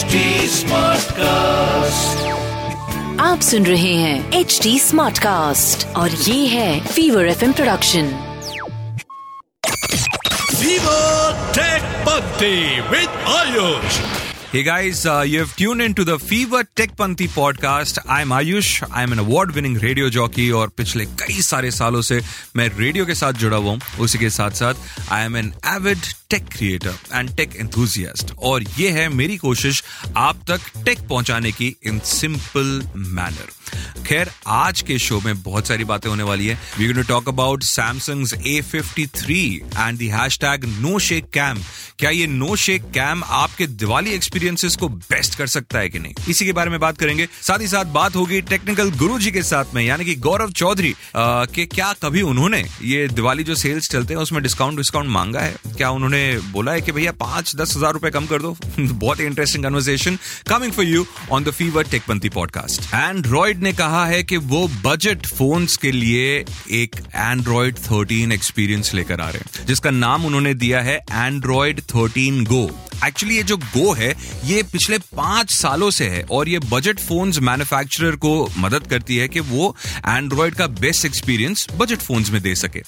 HD Smartcast. आप सुन रहे हैं एच डी स्मार्ट कास्ट और ये है Fever F production Tech Bhakti with Ayush. Hey guys, uh, you have tuned into the Fever Tech Panthi podcast. I'm Ayush. I'm an award-winning radio jockey और पिछले कई सारे सालों से मैं रेडियो के साथ जुड़ा हुआ हूँ उसी के साथ साथ I am an avid tech creator and tech enthusiast और ये है मेरी कोशिश आप तक टेक पहुँचाने की इन सिंपल मैनर खैर आज के शो में बहुत सारी बातें होने वाली है। We going to talk about Samsung's A53 and the hashtag no shake cam क्या ये नो शेक कैम आपके दिवाली एक्सपीरियंसेस को बेस्ट कर सकता है कि नहीं? इसी के बारे में बात करेंगे। साथ ही साथ बात होगी टेक्निकल गुरु जी के साथ में यानी कि गौरव चौधरी अ, कि क्या कभी उन्होंने ये दिवाली जो सेल्स चलते हैं उसमें डिस्काउंट डिस्काउंट मांगा है? क्या उन्होंने बोला है कि भैया पाँच दस हज़ार रुपए कम कर दो? बहुत interesting conversation coming for you on the Fever Techpanthi podcast ने कहा है कि वो बजट फोन्स के लिए एक एंड्रॉयड 13 एक्सपीरियंस लेकर आ रहे हैं, जिसका नाम उन्होंने दिया है एंड्रॉयड 13 गो एक्चुअली ये जो गो है, ये पिछले पाँच सालों से है और ये बजट फोन्स मैन्युफैक्चरर को मदद करती है कि वो एंड्रॉइड का बेस्ट एक्सपीरियंस बजट फोन्स में दे सके।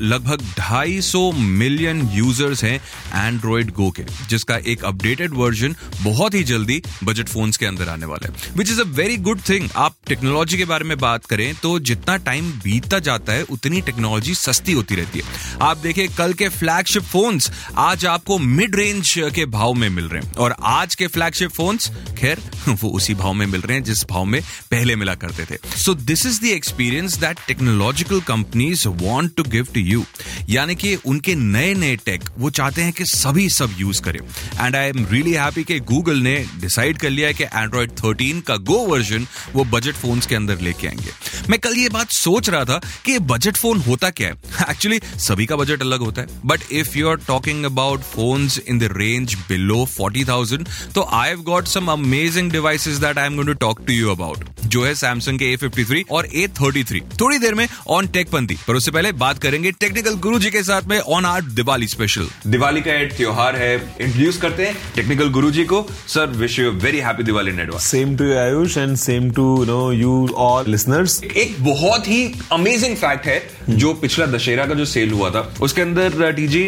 लगभग 250 मिलियन यूज़र्स हैं एंड्रॉइड गो के, जिसका एक अपडेटेड वर्जन बहुत ही जल्दी बजट फोन्स के अंदर आने वाला है। Which is a very good thing आप टेक्नोलॉजी के बारे में बात करें तो जितना टाइम बीतता जाता है, उतनी टेक्नोलॉजी सस्ती होती रहती है। आप देखिए, कल के फ्लैगशिप फोन्स आज आपको मिड रेंज के भाव में मिल रहे हैं। और आज के फ्लैगशिप फोन्स खैर, वो उसी भाव में मिल रहे हैं जिस भाव में पहले मिला करते थे। So this is the experience that technological companies want to give to you यानी कि उनके नए नए टेक वो चाहते हैं कि सभी सब यूज़ करें। And I am really happy कि गूगल ने डिसाइड कर लिया है कि एंड्रॉइड 13 का गो वर्जन वो बजट फोन्स के अंदर लेके आएँगे। मैं कल ये बात सोच रहा था कि बजट फ़ोन होता क्या है? एक्चुअली सभी का बजट अलग होता है। But if you are talking about phones in the range range below 40,000. So I've got some amazing devices that I'm going to talk to you about. जो है सैमसंग के A53 और A33 थोड़ी देर में ऑन टेकपंथी पर उससे पहले बात करेंगे टेक्निकल गुरु जी के साथ में on our Diwali special Diwali का एक त्योहार है इंट्रोड्यूस करते हैं टेक्निकल गुरु जी को sir wish you very happy Diwali in advance Same to you, Ayush, and same to you know you एक बहुत ही अमेजिंग फैक्ट है जो पिछला दशहरा का जो सेल हुआ था उसके अंदर टीजी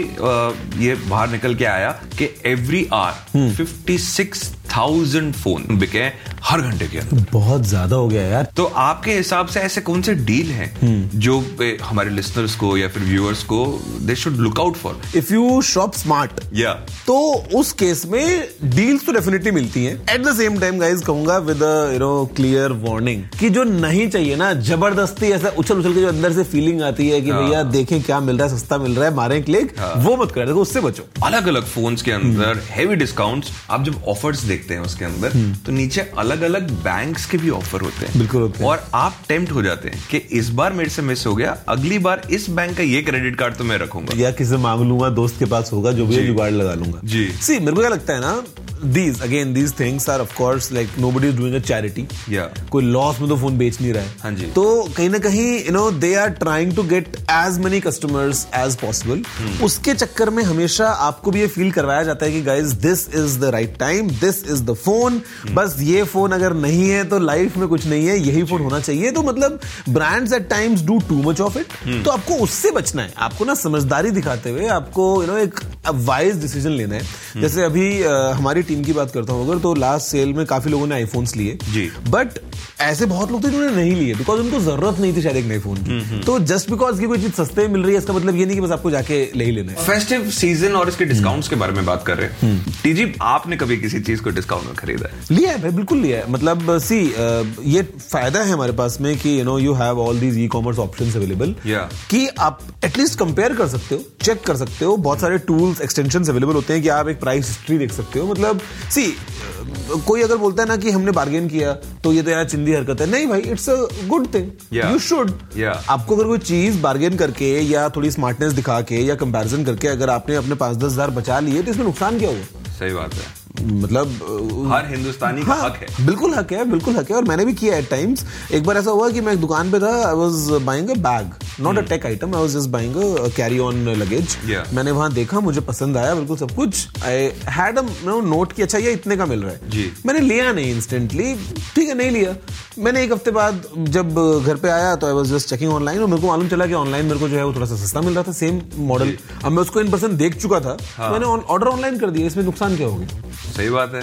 ये बाहर निकल के आया कि every hour fifty six thousand phone बिके हर घंटे के अंदर। बहुत ज़्यादा हो गया यार। तो आपके हिसाब से ऐसे कौन से डील हैं जो हमारे लिसनर्स को या फिर व्यूअर्स को they should look out for if you shop smart या तो उस केस में डील्स तो डेफिनेटली मिलती हैं। At the same time guys कहूँगा with you know clear warning कि जो नहीं चाहिए ना ज़बरदस्ती ऐसा उछल उछल के जो अंदर से फीलिंग आती है कि भैया देखें क्या मिल रहा है सस्ता मिल रहा है मारे क्लिक वो मत कर देखो उससे बचो। अलग अलग फोन्स के अंदर हैवी डिस्काउंट्स आप जब ऑफर्स देखते हैं उसके अंदर तो नीचे अलग अलग बैंक्स के भी ऑफ़र होते हैं। बिल्कुल होते हैं। और आप टेम्प्ट हो जाते हैं कि इस बार मेरे से मिस हो गया अगली बार इस बैंक का ये क्रेडिट कार्ड तो मैं रखूँगा। या किसी मांग लूँगा दोस्त के पास होगा जो भी जुगाड़ लगा लूँगा। जी। सी मेरे को क्या लगता है ना these again these things are of course like nobody is doing a charity या कोई लॉस में तो फ़ोन बेच नहीं रहा है। हाँ जी। तो कहीं ना कहीं you know they are trying to get as many customers as possible उसके चक्कर में हमेशा आपको भी ये फील करवाया जाता है कि guys this is the right time this is the phone बस ये फ़ोन अगर नहीं है तो लाइफ में कुछ नहीं है यही फ़ोन होना चाहिए। तो मतलब brands at times do too much of it तो आपको उससे बचना है। आपको ना समझदारी दिखाते हुए आपको यू नो एक वाइज डिसीज़न लेना है। जैसे अभी हमारी टीम की बात करता हूँ अगर तो लास्ट सेल में काफ़ी लोगों ने आईफोन्स लिए। बट ऐसे बहुत लोग थे जिन्होंने नहीं लिए बिकॉज़ उनको ज़रूरत नहीं थी शायद एक नए फ़ोन की। तो जस्ट बिकॉज़ की कोई चीज़ सस्ते मिल रही है इसका मतलब ये नहीं कि बस आपको जाके ले ही लेना है। फेस्टिव सीज़न और इसके डिस्काउंट्स के बारे में बात कर रहे हैं। टीजी आपने कभी किसी चीज़ को डिस्काउंट में खरीदा है? लिया है बिल्कुल लिया है। मतलब सी ये फ़ायदा है हमारे पास में कि you know you have all these E commerce option available कि आप एटलीस्ट कंपेयर कर सकते हो चेक कर सकते हो। बहुत सारे टूल्स एक्सटेंशन अवेलेबल होते हैं कि आप एक प्राइस हिस्ट्री देख सकते हो। मतलब सी कोई अगर बोलता है ना कि हमने बार्गेन किया तो ये तो यार चिंदी हरकत है। नहीं भाई it's a good thing you should आपको अगर कोई चीज़ बार्गेन करके या थोड़ी स्मार्टनेस दिखा के या कंपैरिजन करके अगर आपने अपने पाँच दस हज़ार बचा लिए तो इसमें नुकसान क्या हुआ? सही बात है। मतलब हर हिंदुस्तानी का हाँ, हक है। बिल्कुल हक है बिल्कुल हक है। और मैंने भी किया एट टाइम्स एक बार ऐसा हुआ कि मैं एक दुकान पे था I was buying a bag not a tech item I was just buying a carry on luggage मैंने वहाँ देखा मुझे पसंद आया बिल्कुल सब कुछ। आई हैड अ नोट कि अच्छा ये इतने का मिल रहा है। जी। मैंने लिया नहीं इंस्टेंटली ठीक है नहीं लिया। मैंने एक हफ़्ते बाद जब घर पे आया तो I was just checking online और मेरे को मालूम चला कि ऑनलाइन मेरे को जो है वो थोड़ा सा सस्ता मिल रहा था सेम मॉडल अब मैं उसको इन पर्सन देख चुका था। हाँ। मैंने ऑर्डर ऑनलाइन कर दिया इसमें नुकसान क्या होगा सही बात है।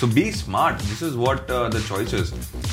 So be smart this is what the choices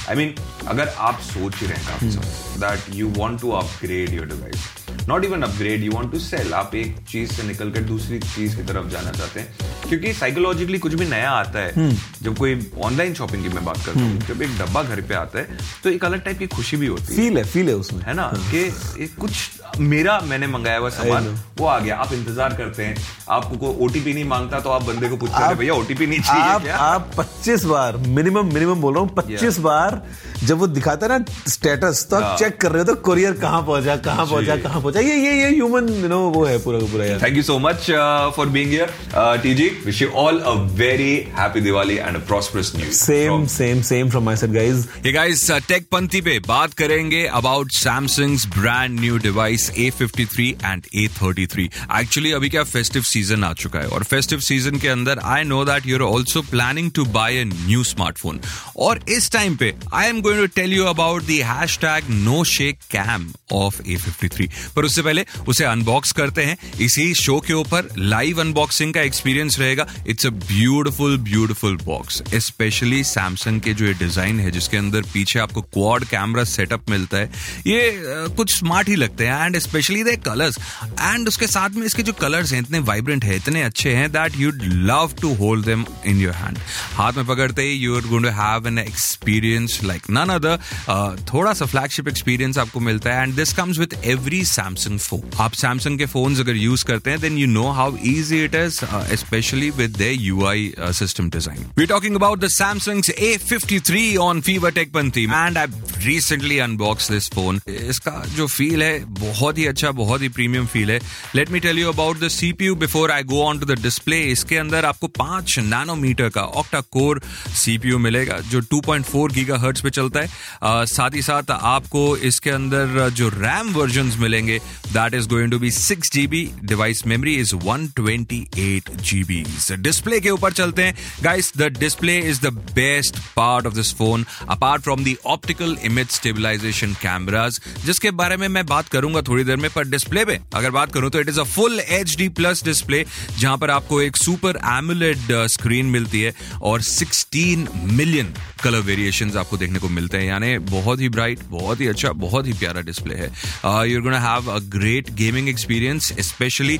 I mean अगर आप सोच रहे हैं काफ़ी समय that you want to upgrade your device not even upgrade you want to sell आप एक चीज़ से निकल कर दूसरी चीज़ की तरफ़ जाना चाहते हैं। क्योंकि साइकोलॉजिकली कुछ भी नया आता है hmm. जब कोई ऑनलाइन शॉपिंग की मैं बात करता हूँ hmm. जब एक डब्बा घर पे आता है तो एक अलग टाइप की खुशी भी होती है। फील है फील है उसमें। है ना? कि कुछ मेरा मैंने मंगाया हुआ सामान वो आ गया आप इंतज़ार करते हैं। आपको कोई ओटीपी नहीं माँगता तो आप बंदे को पूछते हैं भैया ओटीपी नहीं चाहिए आप क्या? आप 25 बार मिनिमम मिनिमम बोल रहा हूँ 25 Yeah. बार जब वो दिखाता है ना स्टेटस तो आप हाँ। चेक कर रहे हो तो कोरियर कहाँ पहुँचा कहाँ पहुँचा कहाँ पहुँचा। ये ये ये ह्यूमन यू नो वो है पूरा का पूरा यार Thank you so much uh, for being here, uh, TG. Wish you all a very happy Diwali and a prosperous same same same from my side guys guys, uh, Techpanthi पे बात करेंगे about Samsung's brand new device A53 and A33. Actually अभी क्या festive season आ चुका है और festive season के अंदर I know that you are also planning to buy a new smartphone और इस टाइम पे I am going to tell you about the hashtag no shake cam of A53. पर उससे पहले उसे अनबॉक्स करते हैं। इसी शो के ऊपर लाइव अनबॉक्सिंग का एक्सपीरियंस रहेगा। It's a beautiful beautiful box specially Samsung के जो ये डिज़ाइन है, जिसके अंदर पीछे आपको क्वाड कैमरा सेटअप मिलता है, ये कुछ स्मार्ट ही लगते हैं। And specially the colours and उसके साथ में इसके जो कलर्स हैं, इतने वाइब्रेंट है, इतने अच्छे हैं that you'd love to hold them in your hand हाथ में पकड़ते ही you are going to have an experience like none other थोड़ा सा फ्लैगशिप एक्सपीरियंस आपको मिलता है। And this comes with every Samsung phone आप सैमसंग के फ़ोन अगर यूज़ करते हैं then you know how easy it is specially with the UI system design we talking about the Samsung A53 on Fever Techpanthi and I recently unbox this phone इसका जो feel है बहुत ही अच्छा बहुत ही प्रीमियम फील है let me tell you about the CPU before I go on to the display इसके अंदर आपको पाँच नैनोमीटर का ऑक्टा कोर सीपीयू मिलेगा जो 2.4 गीगाहर्ट्ज पे चलता है। अ, साथ ही साथ आपको इसके अंदर जो रैम वर्जन मिलेंगे that is going to be six GB device memory is one twenty eight GB display के ऊपर चलते हैं. Guys the display is the best part of this phone apart from the optical image stabilisation cameras जिसके बारे में मैं बात करूँगा थोड़ी देर में, पर डिस्प्ले पे, अगर बात करूँ तो it is a full H D plus display जहाँ पर आपको एक सुपर एमुलेट स्क्रीन मिलती है और 16 मिलियन कलर वेरिएशंस आपको देखने को मिलते हैं. यानी बहुत ही ब्राइट बहुत ही अच्छा बहुत ही प्यारा डिस्प्ले है. You're gonna have a great gaming experience specially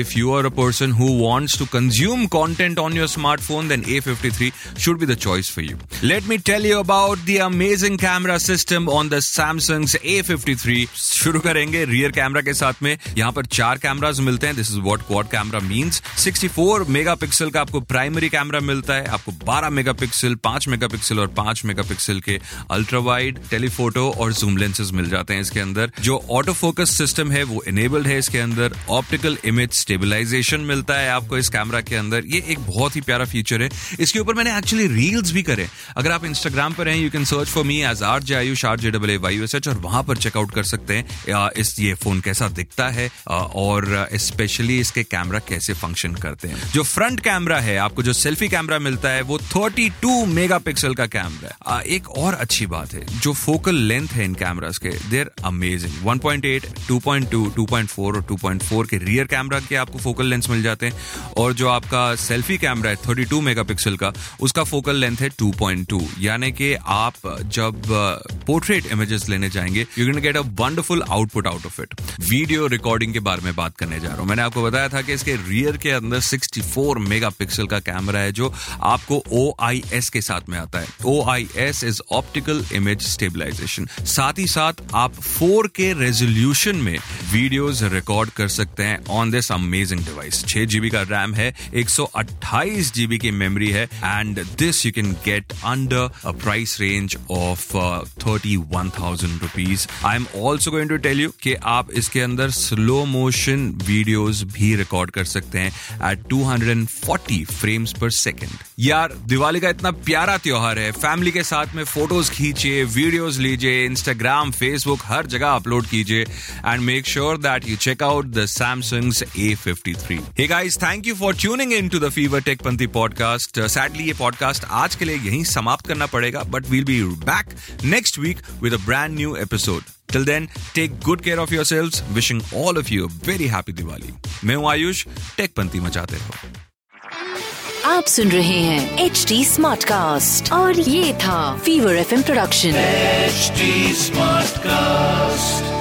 if you are a person who wants to consume content on your smartphone then A53 should be the choice for you. Let me tell you about the amazing camera system on the Samsung's A53. शुरू करेंगे rear camera के साथ में। यहाँ पर चार cameras मिलते हैं। This is what quad camera means 64 megapixel का आपको प्राइमरी कैमरा मिलता है। आपको 12 मेगापिक्सल 5 मेगापिक्सल और 5 मेगापिक्सल के अल्ट्रा वाइड टेलीफोटो और जूम लेंसेज मिल जाते हैं इसके अंदर। जो ऑटो फोकस सिस्टम है, वो इनेबल्ड है इसके अंदर ऑप्टिकल इमेज स्टेबिलाईजेशन मिलता है आपको इस कैमरा के अंदर। ये एक बहुत ही प्यारा फीचर है। इसके ऊपर मैंने एक्चुअली रील्स भी करे। अगर आप इंस्टाग्राम पर हैं you can search for me as R J Ayush R J double A Y S H और वहाँ पर चेकआउट कर सकते हैं इस, ये फ़ोन कैसा दिखता है और स्पेशली इसके कैमरा कैसे फ़ंक्शन करते हैं। जो फ्रंट कैमरा है, आपको जो सेल्फी कैमरा मिलता है, वो 32 मेगापिक्सल का कैमरा है। एक और अच्छी बात है, जो फोकल लेंथ है इन कैमरास के देर अमेजिंग 1.8 2.2 2.4 और 2.4 के रियर कैमरा के आपको फोकल लेंथ मिल जाते हैं। और जो आपका सेल्फी कैमरा है 32 मेगापिक्सल का, उसका फोकल लेंथ है 2.2 यानी कि आप जब पोर्ट्रेट इमेजेस लेने जाएँगे you can get a wonderful output out of it video recording के बारे में बात करने जा रहा हूँ। मैंने आपको बताया था कि इसके रियर के अंदर 64 मेगापिक्सल का कैमरा है, जो आपको ओआईएस के साथ में आता है। OIS is optical image stabilisation साथ ही साथ आप 4K रेजोल्यूशन में वीडियोस रिकॉर्ड कर सकते हैं on this amazing device 6 GB का रैम है 128 जीबी की मेमोरी है and this you can get under a price range of thirty one thousand rupees I am also going to tell you कि आप इसके अंदर स्लो मोशन वीडियोस भी record कर सकते हैं एट 240 फ्रेम्स पर सेकेंड यार, दिवाली का इतना प्यारा त्योहार है। फैमिली के साथ में फ़ोटोज़ खींचिए वीडियोस लीजिए इंस्टाग्राम फेसबुक हर जगह अपलोड कीजिए। and make sure that you check out the Samsung's A53. Hey guys, thank you for tuning in to the Fever Tech Panti podcast. Uh, sadly, ये podcast आज के लिए यहीं समाप्त करना पड़ेगा, but we'll be back next week with a brand new episode. Till then, take good care of yourselves. Wishing all of you a very happy Diwali. मैं हूं आयुष टेक पंती मचाते रहो आप सुन रहे हैं एच डी स्मार्ट कास्ट और ये था fever F production HD Smartcast.